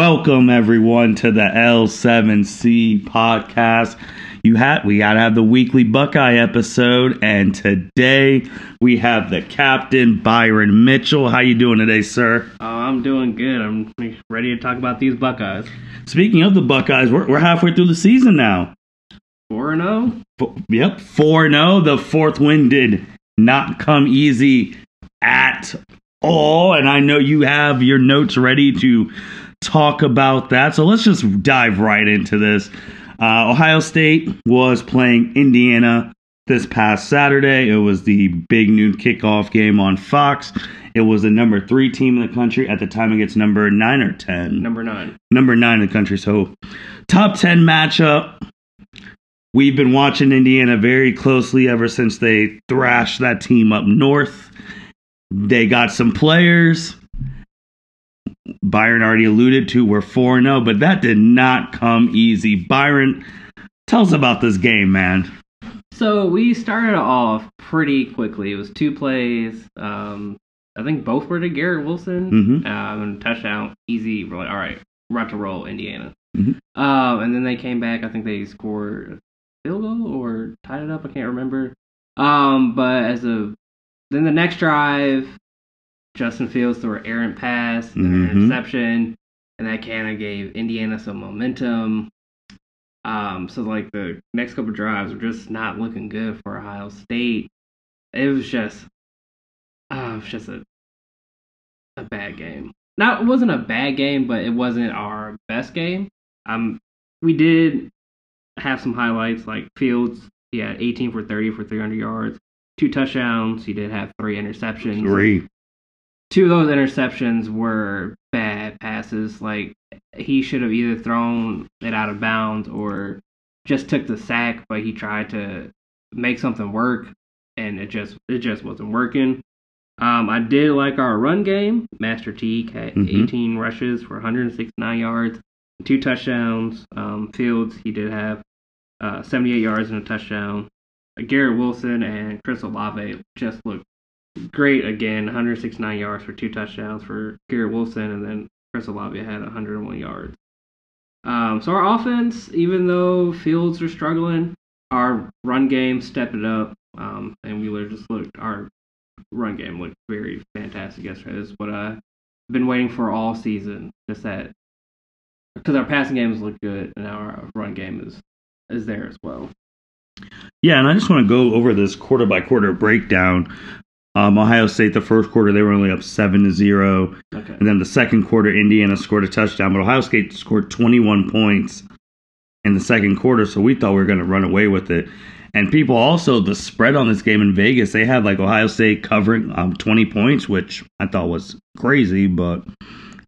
Welcome everyone to the L7C podcast. You had we gotta have the weekly Buckeye episode, and today we have the captain Byron Mitchell. How you doing today, sir? Oh, I'm doing good. I'm ready to talk about these Buckeyes. Speaking of the Buckeyes, we're, we're halfway through the season now. Four and oh? zero. F- Yep, four zero. Oh. The fourth win did not come easy at all, and I know you have your notes ready to talk about that. So let's just dive right into this. Uh, Ohio State was playing Indiana this past Saturday. It was the big noon kickoff game on Fox. It was the number three team in the country at the time against number nine or ten Number nine. number nine in the country. So, top 10 matchup. We've been watching Indiana very closely ever since they thrashed that team up north. They got some players. Byron already alluded to we're 4 0, but that did not come easy. Byron, tell us about this game, man. So we started off pretty quickly. It was two plays. Um, I think both were to Garrett Wilson. Mhm. Um, touchdown, easy. We're like, all right, we're about to roll Indiana. Mhm. Um, and then they came back. I think they scored a field goal or tied it up. I can't remember. Um, but as a then the next drive, Justin Fields threw an errant pass, and an interception, and that kind of gave Indiana some momentum. Um, so like the next couple drives were just not looking good for Ohio State. It was just, uh, it was just a a bad game. Now it wasn't a bad game, but it wasn't our best game. Um, we did have some highlights like Fields. He had 18 for 30 for 300 yards, two touchdowns. He did have three interceptions Three. Two of those interceptions were bad passes. Like he should have either thrown it out of bounds or just took the sack, but he tried to make something work, and it just it just wasn't working. Um, I did like our run game. Master Teague had Mhm. 18 rushes for 169 yards, two touchdowns. Um, Fields he did have uh, 78 yards and a touchdown. Garrett Wilson and Chris Olave just looked great again. 169 yards for two touchdowns for Garrett Wilson, and then Chris Olave had 101 yards. Um, so our offense, even though Fields are struggling, our run game stepped it up, um, and we just looked our run game looked very fantastic yesterday. This is what I've been waiting for all season. Just that because our passing games look good, and our run game is is there as well. Yeah, and I just want to go over this quarter by quarter breakdown. Um, Ohio State, the first quarter, they were only up 7 to 0. Okay. And then the second quarter, Indiana scored a touchdown, but Ohio State scored 21 points in the second quarter, so we thought we were going to run away with it. And people also, the spread on this game in Vegas, they had like Ohio State covering um, 20 points, which I thought was crazy, but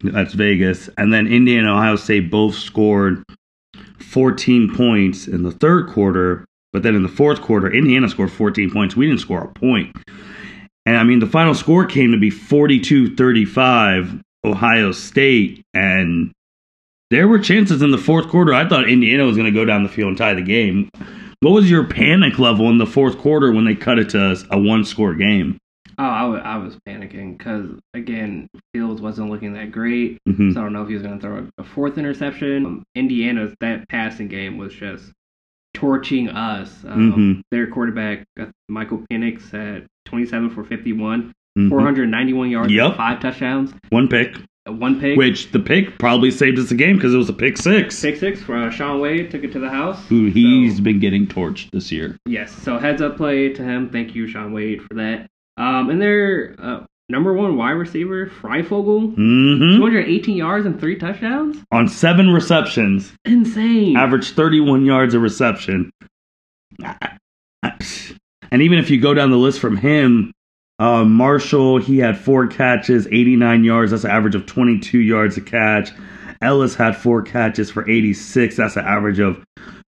that's Vegas. And then Indiana and Ohio State both scored 14 points in the third quarter, but then in the fourth quarter, Indiana scored 14 points. We didn't score a point. And I mean, the final score came to be 42 35, Ohio State. And there were chances in the fourth quarter. I thought Indiana was going to go down the field and tie the game. What was your panic level in the fourth quarter when they cut it to a one score game? Oh, I was panicking because again, Fields wasn't looking that great. Mhm. So I don't know if he was going to throw a, fourth interception. Um, Indiana's that passing game was just torching us. Um, Mhm. Their quarterback uh, Michael Penix had 27 for 51, Mhm. 491 yards, Yep. five touchdowns, One pick, one pick. which the pick probably saved us the game because it was a pick six. Pick six for uh, Shaun Wade took it to the house. Who he's So- been getting torched this year. Yes, so heads up play to him. Thank you, Shaun Wade, for that. Um, and their uh, number one wide receiver, Fryfogle, hmm 218 yards and three touchdowns. On seven receptions, Insane. averaged 31 yards a reception. And even if you go down the list from him, uh, Marshall, he had four catches, 89 yards. That's an average of 22 yards a catch. Ellis had four catches for 86. That's an average of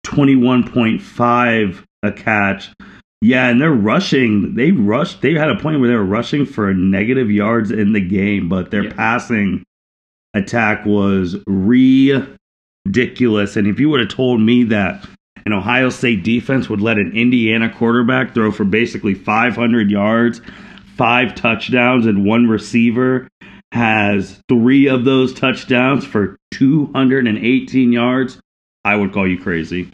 21.5 a catch. Yeah, and they're rushing. They rushed. They had a point where they were rushing for negative yards in the game, but their Yeah. passing attack was ridiculous. And if you would have told me that an Ohio State defense would let an Indiana quarterback throw for basically 500 yards, five touchdowns, and one receiver, has three of those touchdowns for 218 yards, I would call you crazy.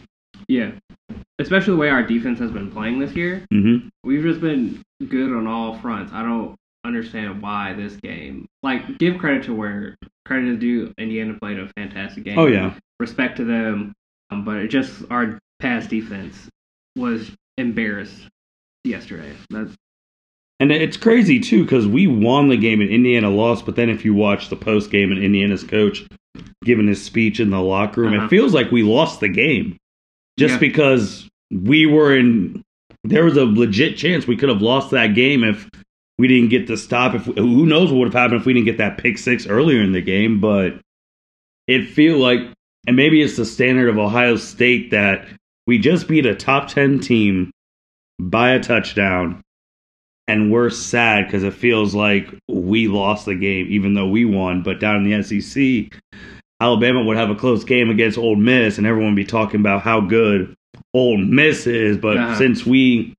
Yeah. Especially the way our defense has been playing this year. Mm-hmm. We've just been good on all fronts. I don't understand why this game. Like, give credit to where credit is due. Indiana played a fantastic game. Oh yeah, Respect to them. Um, but it just our pass defense was embarrassed yesterday. That's and it's crazy too because we won the game and Indiana lost. But then if you watch the post game and Indiana's coach giving his speech in the locker room, Uh-huh. it feels like we lost the game just Yeah. because we were in. There was a legit chance we could have lost that game if we didn't get the stop. If who knows what would have happened if we didn't get that pick six earlier in the game, but it feel like, and maybe it's the standard of Ohio State that we just beat a top ten team by a touchdown, and we're sad because it feels like we lost the game even though we won. But down in the SEC, Alabama would have a close game against Ole Miss, and everyone would be talking about how good Ole Miss is. But Uh-huh. since we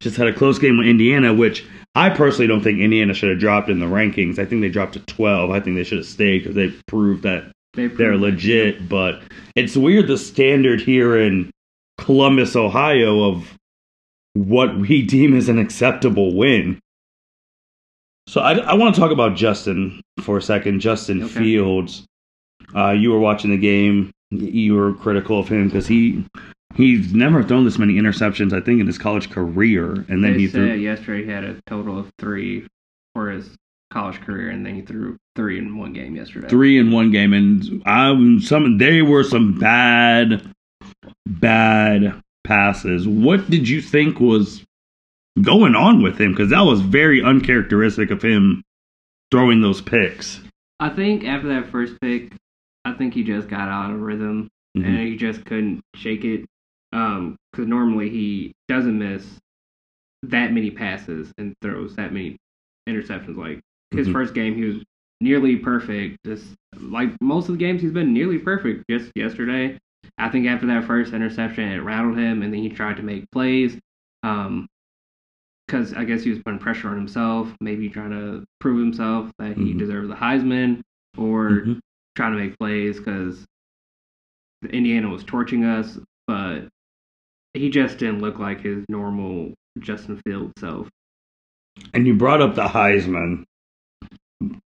just had a close game with Indiana, which I personally don't think Indiana should have dropped in the rankings. I think they dropped to 12. I think they should have stayed because they proved that they're legit. But it's weird the standard here in Columbus, Ohio, of what we deem as an acceptable win. So I, I want to talk about Justin for a second. Justin Okay. Fields. Uh, you were watching the game. You were critical of him because he he's never thrown this many interceptions. I think in his college career, and then they he said threw yesterday he had a total of three for his college career, and then he threw three in one game yesterday. three in one game, and um, some they were some bad, bad passes. What did you think was going on with him? Because that was very uncharacteristic of him throwing those picks. I think after that first pick, I think he just got out of rhythm Mhm. and he just couldn't shake it. Um, because normally he doesn't miss that many passes and throws that many interceptions. Like his Mhm. first game, he was nearly perfect. Just like most of the games, he's been nearly perfect. Just yesterday, I think after that first interception, it rattled him, and then he tried to make plays. Um, because I guess he was putting pressure on himself, maybe trying to prove himself that he Mhm. deserves the Heisman, or Mhm. trying to make plays because Indiana was torching us, but he just didn't look like his normal Justin Field self. And you brought up the Heisman.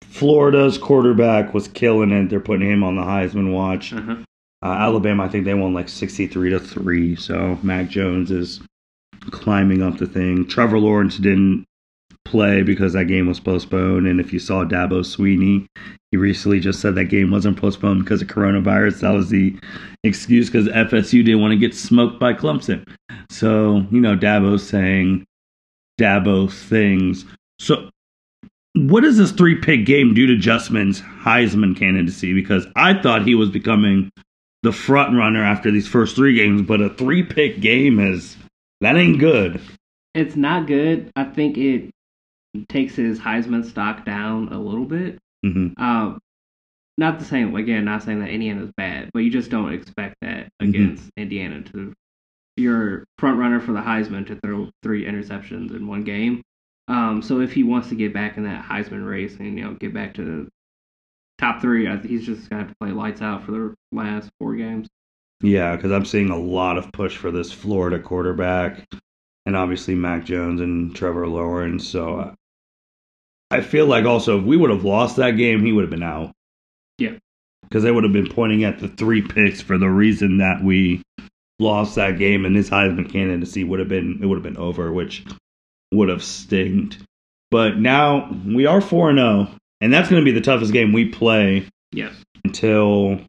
Florida's quarterback was killing it. They're putting him on the Heisman watch. Uh-huh. Uh, Alabama, I think they won like 63 to 3. So Mac Jones is climbing up the thing. Trevor Lawrence didn't play because that game was postponed. And if you saw Dabo Swinney, he recently just said that game wasn't postponed because of coronavirus. That was the excuse because FSU didn't want to get smoked by Clemson. So, you know, Dabo's saying Dabo things. So, what does this three pick game do to Justman's Heisman candidacy? Because I thought he was becoming the front runner after these first three games, but a three pick game is that ain't good. It's not good. I think it takes his Heisman stock down a little bit. hmm Um, not the same. Again, not saying that Indiana's bad, but you just don't expect that Mhm. against Indiana to your front runner for the Heisman to throw three interceptions in one game. Um, so if he wants to get back in that Heisman race and you know get back to the top three, he's just gonna have to play lights out for the last four games. Yeah, because I'm seeing a lot of push for this Florida quarterback, and obviously Mac Jones and Trevor Lawrence. So uh, I feel like also if we would have lost that game, he would have been out. Yeah. because they would have been pointing at the three picks for the reason that we lost that game, and his Heisman candidacy would have been it would have been over, which would have stinked. But now we are four and zero, and that's going to be the toughest game we play Yes. until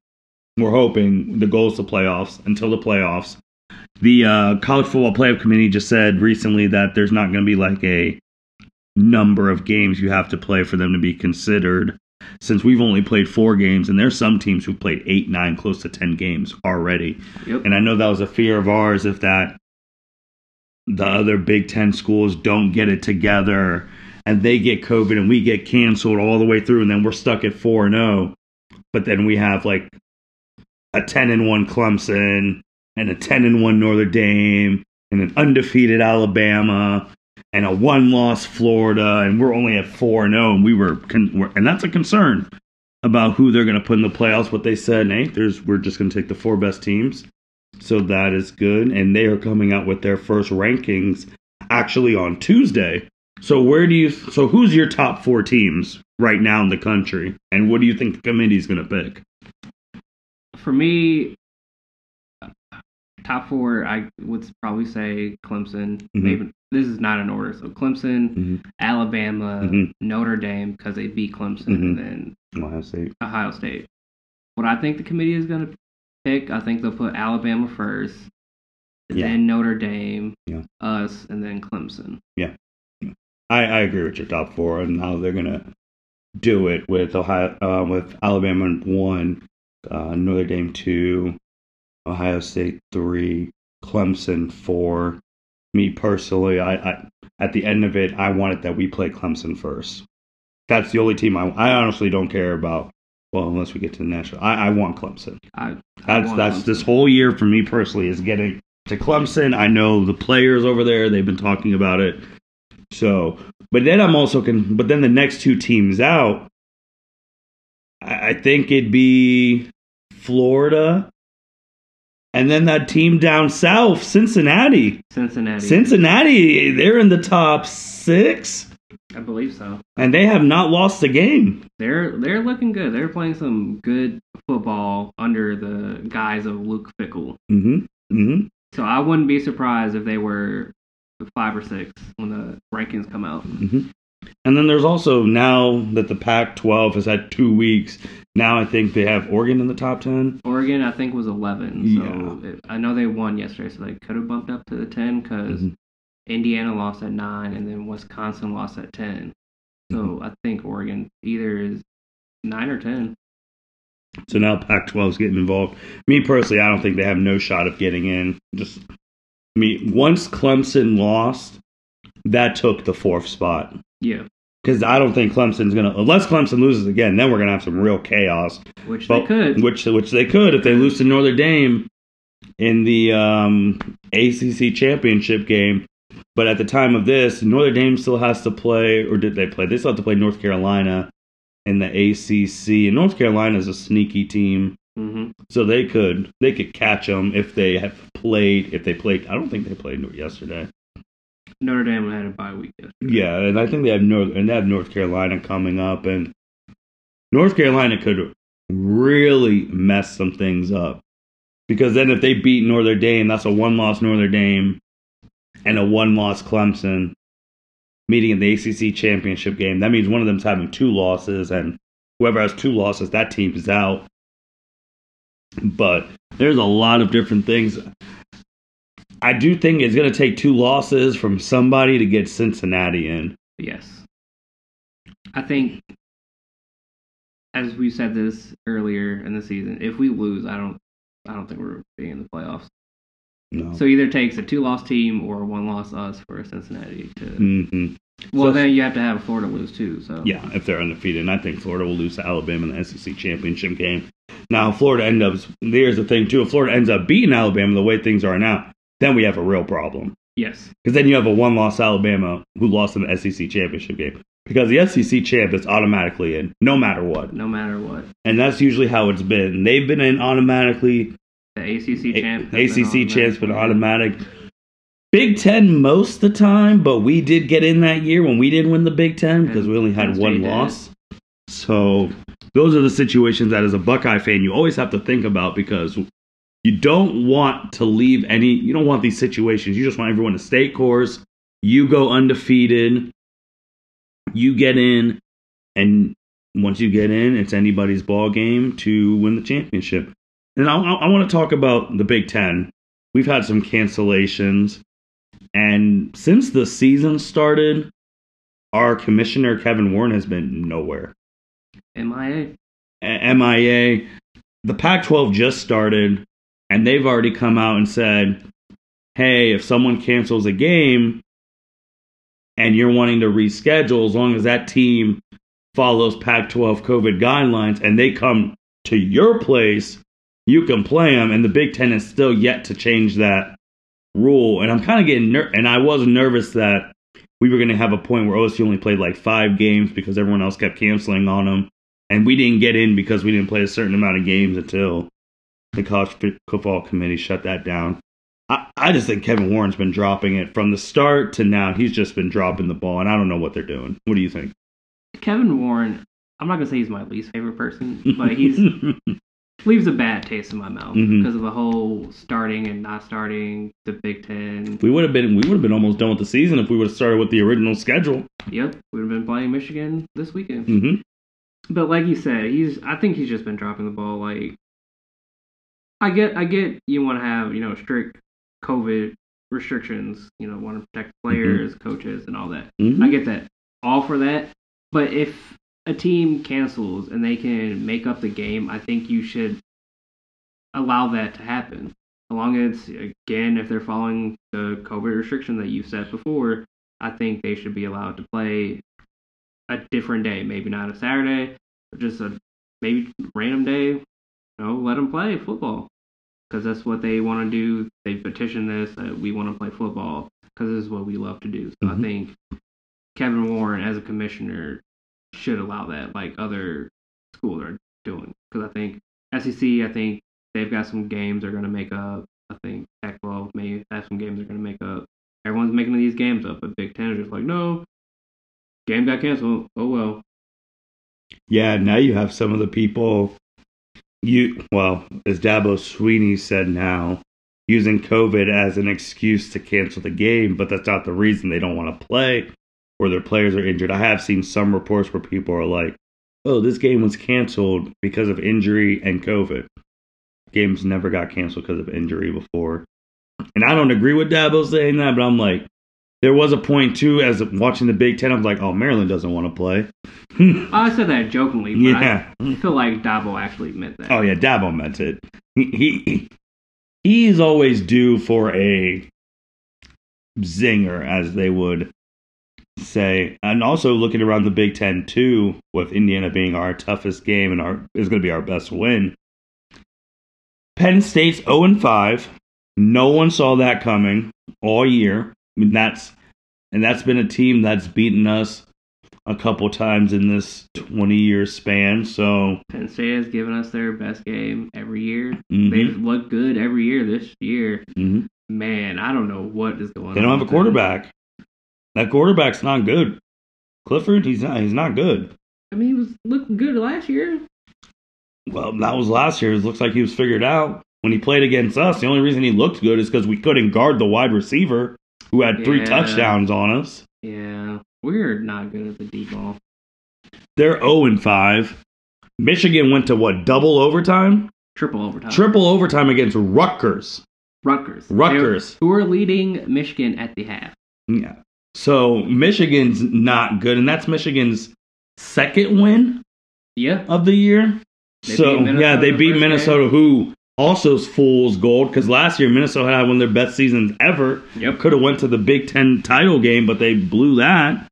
we're hoping the goal is the playoffs until the playoffs. The uh, college football playoff committee just said recently that there's not going to be like a number of games you have to play for them to be considered. Since we've only played four games, and there's some teams who've played eight, nine, close to ten games already. Yep. And I know that was a fear of ours if that the other Big Ten schools don't get it together and they get COVID and we get canceled all the way through, and then we're stuck at four and zero. But then we have like a ten and one Clemson and a ten and one Notre Dame and an undefeated Alabama, and a one loss Florida, and we're only at four and zero, and we were, con- and that's a concern about who they're going to put in the playoffs. What they said, hey, there's we're just going to take the four best teams, so that is good, and they are coming out with their first rankings actually on Tuesday. So where do you? So who's your top four teams right now in the country, and what do you think the committee is going to pick? For me, top four, I would probably say Clemson. Mhm. Maybe this is not in order. So Clemson, Mhm. Alabama, Mhm. Notre Dame because they beat Clemson, Mhm. and then Ohio State. Ohio State. What I think the committee is going to pick, I think they'll put Alabama first, Yeah. then Notre Dame, Yeah. us, and then Clemson. I, I agree with your top four, and now they're gonna do it with Ohio, uh, with Alabama one, uh, Notre Dame two, Ohio State three, Clemson four. Me personally, I, I at the end of it, I wanted that we play Clemson first. That's the only team I, I honestly don't care about. Well, unless we get to the national, I, I want Clemson. I, I That's want that's Clemson. this whole year for me personally is getting to Clemson. I know the players over there; they've been talking about it. So, but then I'm also can. But then the next two teams out, I, I think it'd be Florida, and then that team down south, Cincinnati. Cincinnati. Cincinnati, they're in the top six, I believe so. and they have not lost a game. They're they're looking good. They're playing some good football under the guise of Luke Fickell. Mm-hmm. Mm-hmm. So I wouldn't be surprised if they were five or six when the rankings come out. hmm And then there's also now that the Pac-12 has had two weeks. Now I think they have Oregon in the top ten. Oregon, I think, was 11. Yeah. So it, I know they won yesterday, so they could have bumped up to the 10 because Mhm. Indiana lost at 9 and then Wisconsin lost at 10. So Mm-hmm. I think Oregon either is 9 or 10. So now Pac-12 is getting involved. Me personally, I don't think they have no shot of getting in. Just me. Once Clemson lost, that took the fourth spot. Yeah, Because I don't think Clemson's gonna unless Clemson loses again, then we're gonna have some real chaos. which But- they could. Which which they could if they lose to Notre Dame in the um, ACC championship game. But at the time of this, Notre Dame still has to play, or did they play? They still have to play North Carolina in the ACC, and North Carolina is a sneaky team, hmm so they could they could catch them if they have played. If they played, I don't think they played yesterday. Notre Dame had a bye week yesterday. Yeah, and I think they have North and they have North Carolina coming up, and North Carolina could really mess some things up because then if they beat Notre Dame, that's a one-loss Notre Dame and a one-loss Clemson meeting in the ACC championship game. That means one of them's having two losses, and whoever has two losses, that team is out. But there's a lot of different things. I do think it's going to take two losses from somebody to get Cincinnati in. Yes. I think, as we said this earlier in the season, if we lose, I don't, I don't think we're being in the playoffs. No. So either takes a two-loss team or one-loss us for Cincinnati to. hmm Well, So- then you have to have Florida lose too. So Yeah, if they're undefeated, and I think Florida will lose to Alabama in the SEC championship game. Now, Florida ends up. There's the thing too. If Florida ends up beating Alabama the way things are now, then we have a real problem yes, because then you have a one-loss Alabama who lost in the SEC championship game because the SEC champ is automatically in, no matter what, no matter what, and that's usually how it's been. They've been in automatically. The ACC champ. A- ACC champ's been automatic. Big Ten most of the time, but we did get in that year when we didn't win the Big Ten because we only had one State did. loss. So those are the situations that, as a Buckeye fan, you always have to think about because you don't want to leave any. You don't want these situations. You just want everyone to stay course. You go undefeated. You get in, and once you get in, it's anybody's ball game to win the championship. And I, I want to talk about the Big Ten. We've had some cancellations, and since the season started, our commissioner Kevin Warren has been nowhere. MIA. A- MIA. The Pac-12 just started, and they've already come out and said, "Hey, if someone cancels a game, and you're wanting to reschedule, as long as that team follows Pac-12 COVID guidelines, and they come to your place, you can play them." And the Big Ten is still yet to change that rule. And I'm kind of getting ner- and I was nervous that we were going to have a point where OSU only played like five games because everyone else kept canceling on them, and we didn't get in because we didn't play a certain amount of games until the college football committee shut that down. I, I just think Kevin Warren's been dropping it from the start to now. He's just been dropping the ball, and I don't know what they're doing. What do you think? Kevin Warren, I'm not gonna say he's my least favorite person, but he's leaves a bad taste in my mouth Mhm. because of the whole starting and not starting the Big Ten. we would have been we would have been almost done with the season if we would have started with the original schedule. Yep, we would have been playing Michigan this weekend. hmm But like you said, he's I think he's just been dropping the ball. Like I get I get you want to have, you know, strict COVID restrictions, you know, want to protect players, coaches and all that. hmm I get that. All for that. But if a team cancels and they can make up the game, I think you should allow that to happen. As long as again if they're following the COVID restriction that you've set before, I think they should be allowed to play a different day, maybe not a Saturday, but just a maybe random day. You know, let them play football because that's what they want to do. They petition this that we want to play football because this is what we love to do. So I Mhm. think Kevin Warren, as a commissioner, should allow that, like other schools are doing. Because I think SEC, I think they've got some games they're going to make up. I think Pac-12 may have some games they're going to make up. Everyone's making these games up, but Big Ten is just like, no, game got canceled. Oh well. Yeah, now you have some of the people you well, as Dabo Swinney said now, using COVID as an excuse to cancel the game, but that's not the reason they don't want to play or their players are injured. I have seen some reports where people are like, "Oh, this game was canceled because of injury and COVID." Games never got canceled because of injury before. And I don't agree with Dabo saying that, but I'm like, there was a point too as watching the Big Ten. I'm like, oh, Maryland doesn't want to play. Oh, I said that jokingly, but Yeah. I feel like Dabo actually meant that. Oh yeah, Dabo meant it. He, he he's always due for a zinger, as they would say. And also looking around the Big Ten too, with Indiana being our toughest game and our is going to be our best win. Penn State's zero and five. No one saw that coming all year. I mean, that's and that's been a team that's beaten us a couple times in this 20 year span. So Penn State has given us their best game every year. mhm, They've looked good every year this year. mhm. Man, I don't know what is going on. they don't have a quarterback. That quarterback's not good. Clifford, he's not. He's not good. I mean, he was looking good last year. Well, that was last year. It looks like he was figured out when he played against us. The only reason he looked good is because we couldn't guard the wide receiver who had three Yeah. touchdowns on us. Yeah, we're not good at the deep ball. They're zero and five. Michigan went to what double overtime, Triple overtime. triple overtime against Rutgers. Rutgers. Rutgers. Who are leading Michigan at the half? Yeah. So Michigan's not good, and that's Michigan's second win Yeah. of the year. They so yeah, they the beat Minnesota, who also is fool's gold because last year Minnesota had one of their best seasons ever. Yep. Could have went to the Big Ten title game, but they blew that.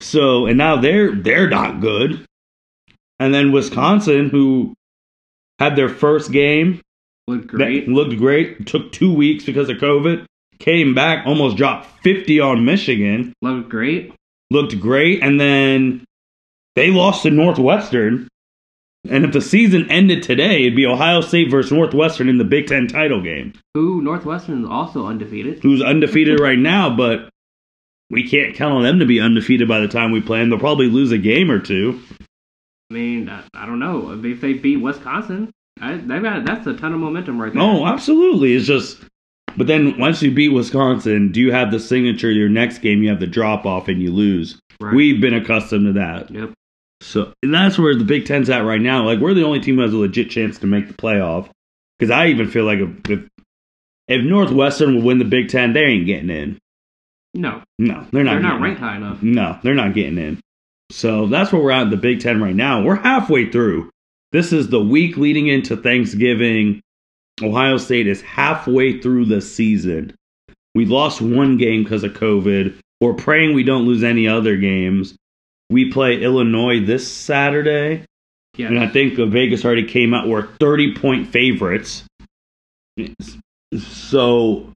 So and now they're they're not good. And then Wisconsin, who had their first game, Looked great. looked great, took two weeks because of COVID, came back, almost dropped fifty on Michigan, Looked great. looked great, and then they lost to Northwestern. And if the season ended today, it'd be Ohio State versus Northwestern in the Big Ten title game. Who Northwestern is also undefeated. Who's undefeated right now, but we can't count on them to be undefeated by the time we play them. They'll probably lose a game or two. I mean, I, I don't know if they beat Wisconsin. I, they've got that's a ton of momentum right there. Oh, absolutely. It's just, but then once you beat Wisconsin, do you have the signature? Your next game, you have the drop off and you lose. Right. We've been accustomed to that. Yep. So and that's where the Big Ten's at right now. Like we're the only team that has a legit chance to make the playoff. Because I even feel like if, if if Northwestern will win the Big Ten, they ain't getting in. No, No, they're not. they're not ranked in. high enough. No, they're not getting in. So that's where we're at in the Big Ten right now. We're halfway through. This is the week leading into Thanksgiving. Ohio State is halfway through the season. We lost one game because of COVID. We're praying we don't lose any other games. We play Illinois this Saturday. Yeah. And I think uh, Vegas already came out. We're 30 point favorites. So,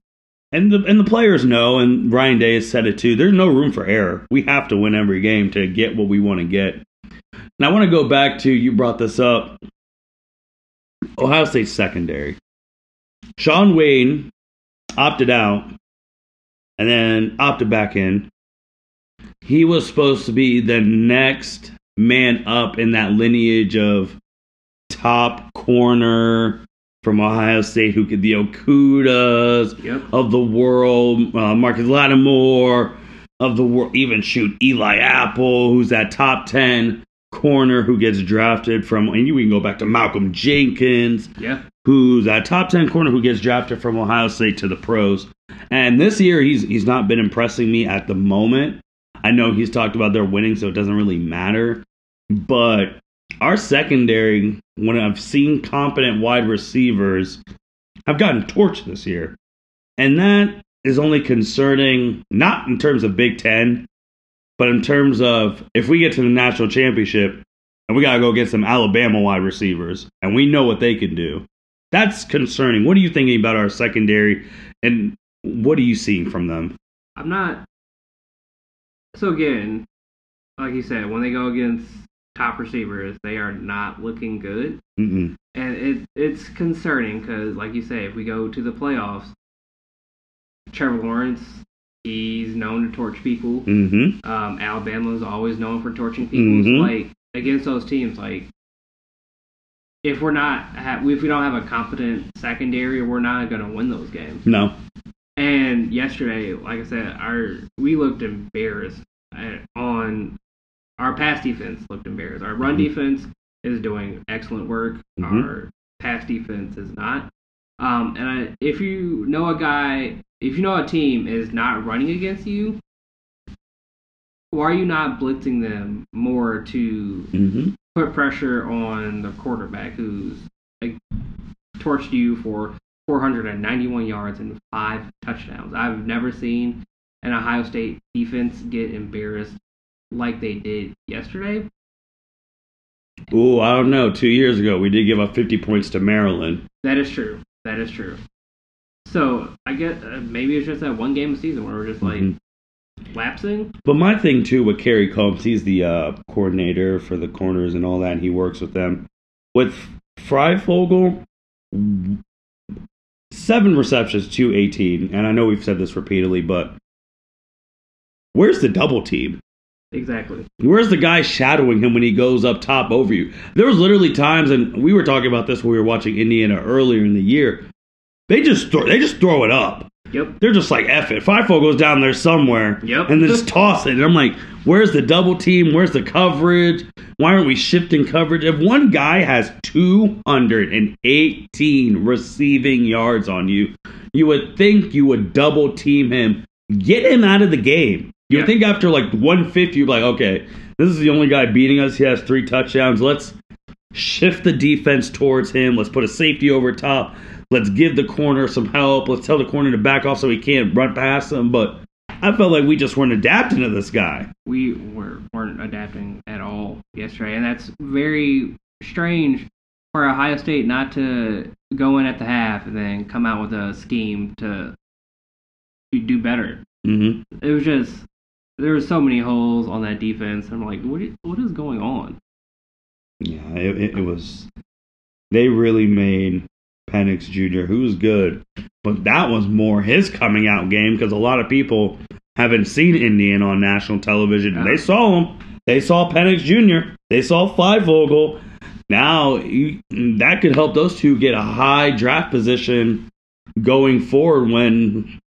and the and the players know, and Ryan Day has said it too. There's no room for error. We have to win every game to get what we want to get. And I want to go back to you brought this up. Ohio State secondary. Shaun Wade opted out and then opted back in. He was supposed to be the next man up in that lineage of top corner from Ohio State who could the Okudahs Yep. of the world, uh, Marcus Lattimore of the world, even shoot Eli Apple, who's that top 10 corner who gets drafted from, and you can go back to Malcolm Jenkins, Yeah. Who's a top 10 corner who gets drafted from Ohio State to the pros. And this year, he's he's not been impressing me at the moment. I know he's talked about their winning, so it doesn't really matter. But our secondary, when I've seen competent wide receivers, I've gotten torched this year. And that is only concerning, not in terms of Big Ten, but in terms of if we get to the national championship and we got to go get some Alabama wide receivers and we know what they can do. That's concerning. What are you thinking about our secondary and what are you seeing from them? I'm not. So again, like you said, when they go against top receivers, they are not looking good, Mm-mm. and it it's concerning because, like you say, if we go to the playoffs, Trevor Lawrence, he's known to torch people. Mm-hmm. Um, Alabama is always known for torching people. So, Mhm. like against those teams, like if we're not if we don't have a competent secondary, we're not going to win those games. No. And yesterday, like I said, our we looked embarrassed uh, on our pass defense. Looked embarrassed. Our run Mhm. defense is doing excellent work. Mhm. Our pass defense is not. Um, and I, if you know a guy, if you know a team is not running against you, why are you not blitzing them more to Mm-hmm. Put pressure on the quarterback who's like, torched you for 491 yards and five touchdowns. I've never seen an Ohio State defense get embarrassed like they did yesterday. Oh, I don't know. Two years ago, we did give up 50 points to Maryland. That is true. That is true. So I guess uh, maybe it's just that one game a season where we're just like Mhm. Lapsing. But my thing too with Kerry Coombs, he's the uh, coordinator for the corners and all that, and he works with them. With Fryfogle, seven receptions to 18, and I know we've said this repeatedly, but where's the double team? Exactly. Where's the guy shadowing him when he goes up top over you? There was literally times, and we were talking about this when we were watching Indiana earlier in the year. They just throw, they just throw it up. Yep. They're just like F it. Fifo goes down there somewhere. Yep. And just toss it. And I'm like, where's the double team? Where's the coverage? Why aren't we shifting coverage? If one guy has 218 receiving yards on you, you would think you would double team him, get him out of the game. You would think after like 150, you'd be like, okay, this is the only guy beating us. He has three touchdowns. Let's shift the defense towards him. Let's put a safety over top. Let's give the corner some help. Let's tell the corner to back off so he can't run past them. But I felt like we just weren't adapting to this guy. we were, weren't adapting at all yesterday, and that's very strange for Ohio State not to go in at the half and then come out with a scheme to to do better. hmm It was just there were so many holes on that defense. I'm like, what? What is going on? Yeah, it, it was. They really made Penix Jr., who's good, but that was more his coming out game because a lot of people haven't seen Indian on national television. They saw him. They saw Penix Jr. They saw Vogel. Now you, that could help those two get a high draft position going forward when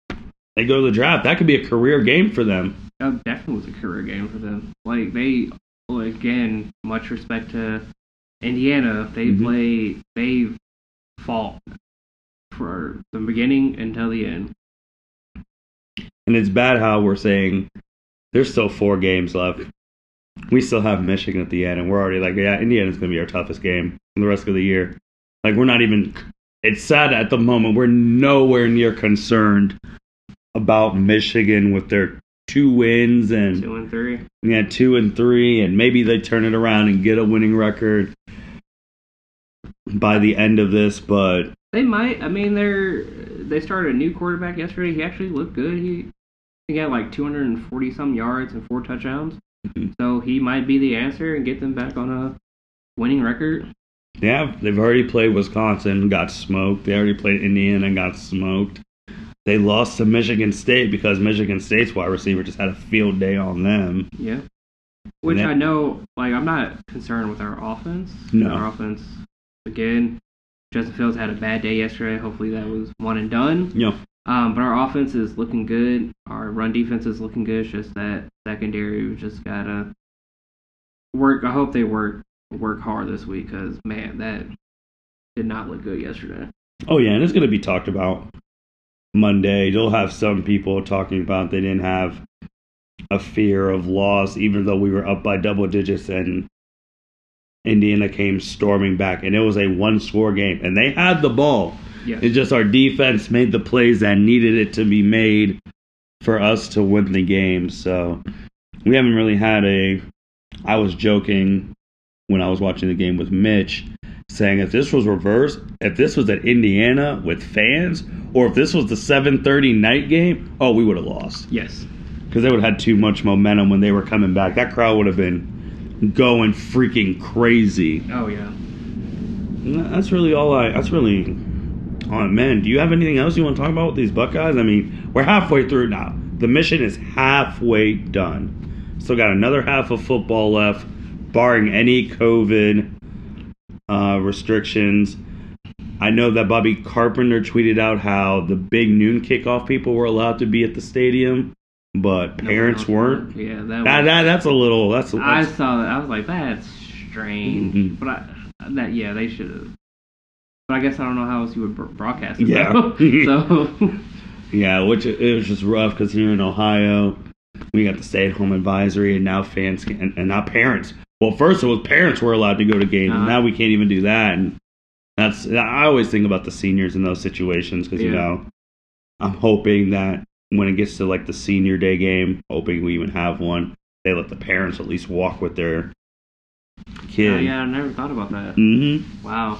they go to the draft. That could be a career game for them. That definitely was a career game for them. Like they, again, much respect to Indiana. They Mhm. play, they fought for the beginning until the end. And it's bad how we're saying there's still four games left. We still have Michigan at the end, and we're already like, yeah, Indiana's going to be our toughest game for the rest of the year. Like, we're not even. It's sad at the moment. We're nowhere near concerned about Michigan with their two wins and Two and three. yeah, two and three, and maybe they turn it around and get a winning record by the end of this. But They might. I mean, they're they started a new quarterback yesterday. He actually looked good. He he got like 240 some yards and four touchdowns. Mhm. So he might be the answer and get them back on a winning record. Yeah, they've already played Wisconsin, got smoked. They already played Indiana and got smoked. They lost to Michigan State because Michigan State's wide receiver just had a field day on them. Yeah. Which then- I know, like, I'm not concerned with our offense. No. Our offense, again, Justin Fields had a bad day yesterday. Hopefully that was one and done. Know, Um, but our offense is looking good. Our run defense is looking good. It's just that secondary, we just gotta work. I hope they work work hard this week because man, that did not look good yesterday. oh yeah, and it's gonna be talked about Monday. You'll have some people talking about they didn't have a fear of loss, even though we were up by double digits and Indiana came storming back, and it was a one-score game, and they had the ball. Yes. It's just our defense made the plays that needed it to be made for us to win the game. So we haven't really had a. I was joking when I was watching the game with Mitch, saying if this was reversed, if this was at Indiana with fans, or if this was the 7:30 night game, oh, we would have lost yes. because they would have had too much momentum when they were coming back. That crowd would have been going freaking crazy. Oh yeah. That's really all I. That's really. Oh man, do you have anything else you want to talk about with these Buckeyes? I mean, we're halfway through now. The mission is halfway done. Still got another half of football left, barring any COVID uh, restrictions. I know that Bobby Carpenter tweeted out how the big noon kickoff people were allowed to be at the stadium, but parents weren't. Yeah, that. That, was, that that's a little. That's, I saw that. I was like, that's strange. Mhm. But I, that yeah, they should have. But I guess I don't know how else you would broadcast it. Yeah. though. so Yeah, which it was just rough because here in Ohio, we got the stay-at-home advisory, and now fans can, and, and now parents. Well, first it was parents were allowed to go to games, Uh-huh. now we can't even do that. And that's I always think about the seniors in those situations because you know, I'm hoping that when it gets to like the senior day game, hoping we even have one, they let the parents at least walk with their kid. Oh, yeah, I never thought about that. Mm-hmm. Wow.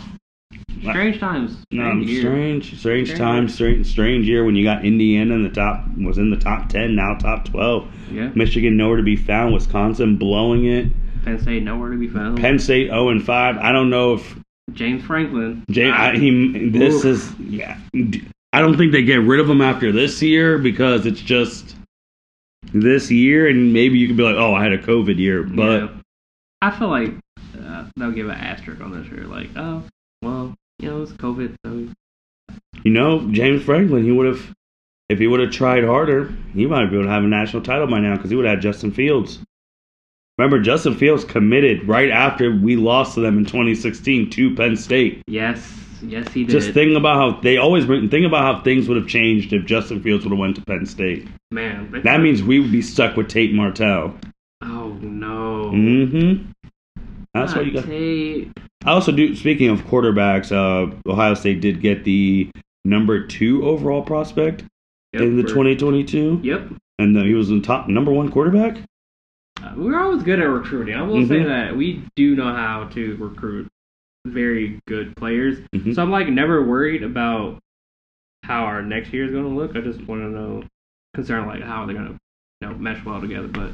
Strange times. No, Strange year. strange, strange Strange. time, strange, strange year when you got Indiana in the top was in the top ten, now top twelve. Yeah. Michigan nowhere to be found. Wisconsin blowing it. Penn State nowhere to be found. Penn State zero and five. I don't know if James Franklin. James, I, he this Oof. is yeah. I don't think they get rid of him after this year because it's just this year, and maybe you could be like, oh, I had a COVID year, but Yeah. I feel like uh, they'll give an asterisk on this year. Like, oh, well, you know, it's COVID, so you know, James Franklin, he would have. If he would have tried harder, he might be able to have a national title by now because he would have had Justin Fields. Remember, Justin Fields committed right after we lost to them in 2016 to Penn State. yes, yes, he did. Just think about how they always bring- think about how things would have changed if Justin Fields would have went to Penn State. Man, they- That means we would be stuck with Tate Martell. Oh no. Mm-hmm. That's Not what you got. Tate. I also do. Speaking of quarterbacks, uh, Ohio State did get the number two overall prospect Yep, in the we're- 2022, Yep. and uh, he was the top number one quarterback. Uh, we're always good at recruiting. I will say Mhm. that we do know how to recruit very good players. Mhm. So I'm like never worried about how our next year is going to look. I just want to know, concerned like how they're going to, you know, mesh well together. But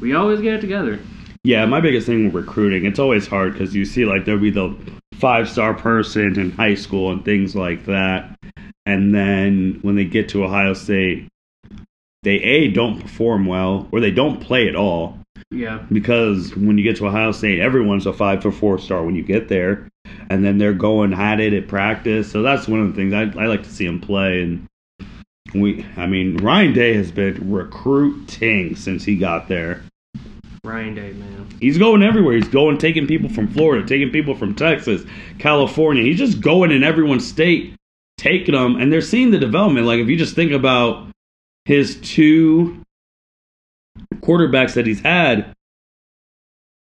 we always get it together. Yeah, my biggest thing with recruiting, it's always hard because you see like there'll be the five star person in high school and things like that, and then when they get to Ohio State, they a don't perform well or they don't play at all Yeah. because when you get to Ohio State, everyone's a five to four star when you get there, and then they're going at it at practice. So that's one of the things I, I like to see them play. And we, I mean, Ryan Day has been recruiting since he got there. Ryan Day, man. He's going everywhere. He's going taking people from Florida, taking people from Texas, California. He's just going in everyone's state, taking them, and they're seeing the development. Like if you just think about his two quarterbacks that he's had,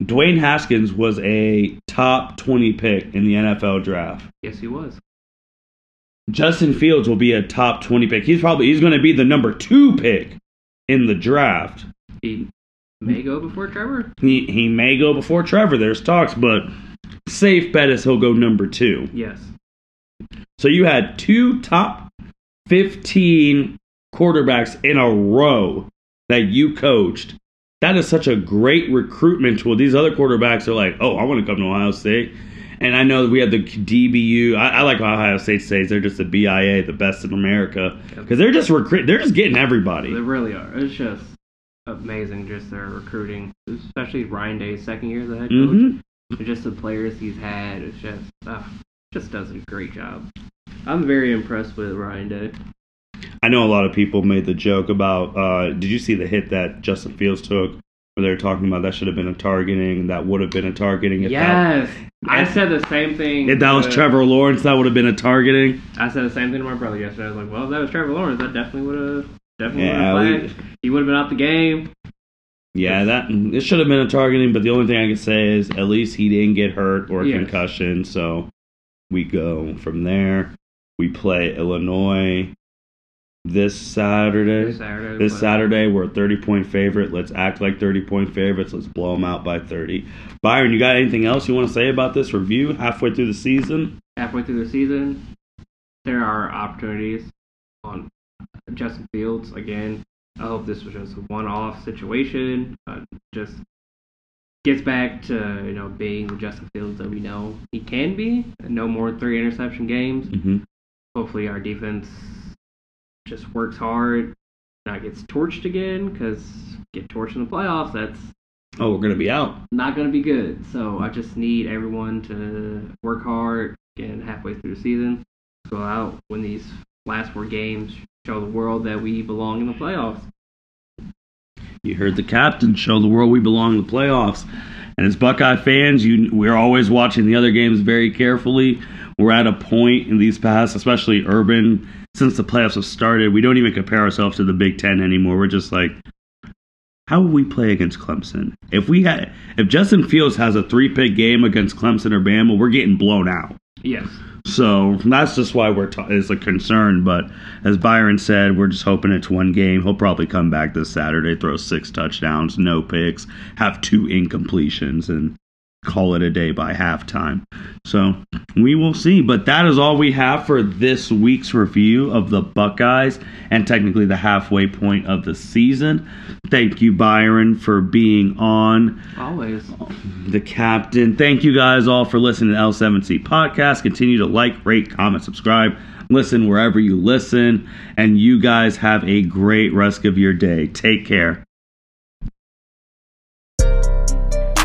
Dwayne Haskins was a top 20 pick in the NFL draft. Yes, he was. Justin Fields will be a top 20 pick. He's probably he's going to be the number 2 pick in the draft. He may go before Trevor. He he may go before Trevor. There's talks, but safe bet is he'll go number two. Yes. So you had two top 15 quarterbacks in a row that you coached. That is such a great recruitment tool. These other quarterbacks are like, oh, I want to come to Ohio State. And I know that we have the DBU. I, I like Ohio State says they're just the BIA, the best in America, because they're just recruit. They're just getting everybody. They really are. It's just amazing, just their recruiting, especially Ryan Day's second year as a head coach. Mhm. Just the players he's had. It's just, uh, just does a great job. I'm very impressed with Ryan Day. I know a lot of people made the joke about. Uh, did you see the hit that Justin Fields took? Where they were talking about that should have been a targeting. That would have been a targeting. If yes, I said the same thing. If that was Trevor Lawrence, that would have been a targeting. I said the same thing to my brother yesterday. I was like, "Well, if that was Trevor Lawrence, that definitely would have, definitely Yeah, would have. He would have been out the game." Yeah, that it should have been a targeting, but the only thing I can say is at least he didn't get hurt or a Yes. concussion. So we go from there. We play Illinois this Saturday. This Saturday. This Saturday, we're a 30 point favorite. Let's act like 30 point favorites. Let's blow them out by 30. Byron, you got anything else you want to say about this review halfway through the season? halfway through the season, there are opportunities on Justin Fields again. I hope this was just a one-off situation. Uh, just gets back to you know being the Justin Fields that we know he can be. No more three interception games. Mm-hmm. Hopefully, our defense just works hard, not gets torched again. Because get torched in the playoffs, that's Oh, we're going to be out. not going to be good. So I just need everyone to work hard. Again, halfway through the season, go out, win these last four games, show the world that we belong in the playoffs. You heard the captain show the world we belong in the playoffs. And as Buckeye fans, you we're always watching the other games very carefully. We're at a point in these past, especially Urban, since the playoffs have started, we don't even compare ourselves to the Big Ten anymore. We're just like, how would we play against Clemson? If we had, if Justin Fields has a three pick game against Clemson or Bama, we're getting blown out. Yes, So that's just why we're ta- is a concern. But as Byron said, we're just hoping it's one game. He'll probably come back this Saturday, throw six touchdowns, no picks, have two incompletions, and call it a day by halftime. So we will see. But that is all we have for this week's review of the Buckeyes and technically the halfway point of the season. Thank you, Byron, for being on always. the captain. Thank you guys all for listening to L7C podcast. Continue to like, rate, comment, subscribe, listen wherever you listen, and you guys have a great rest of your day. Take care.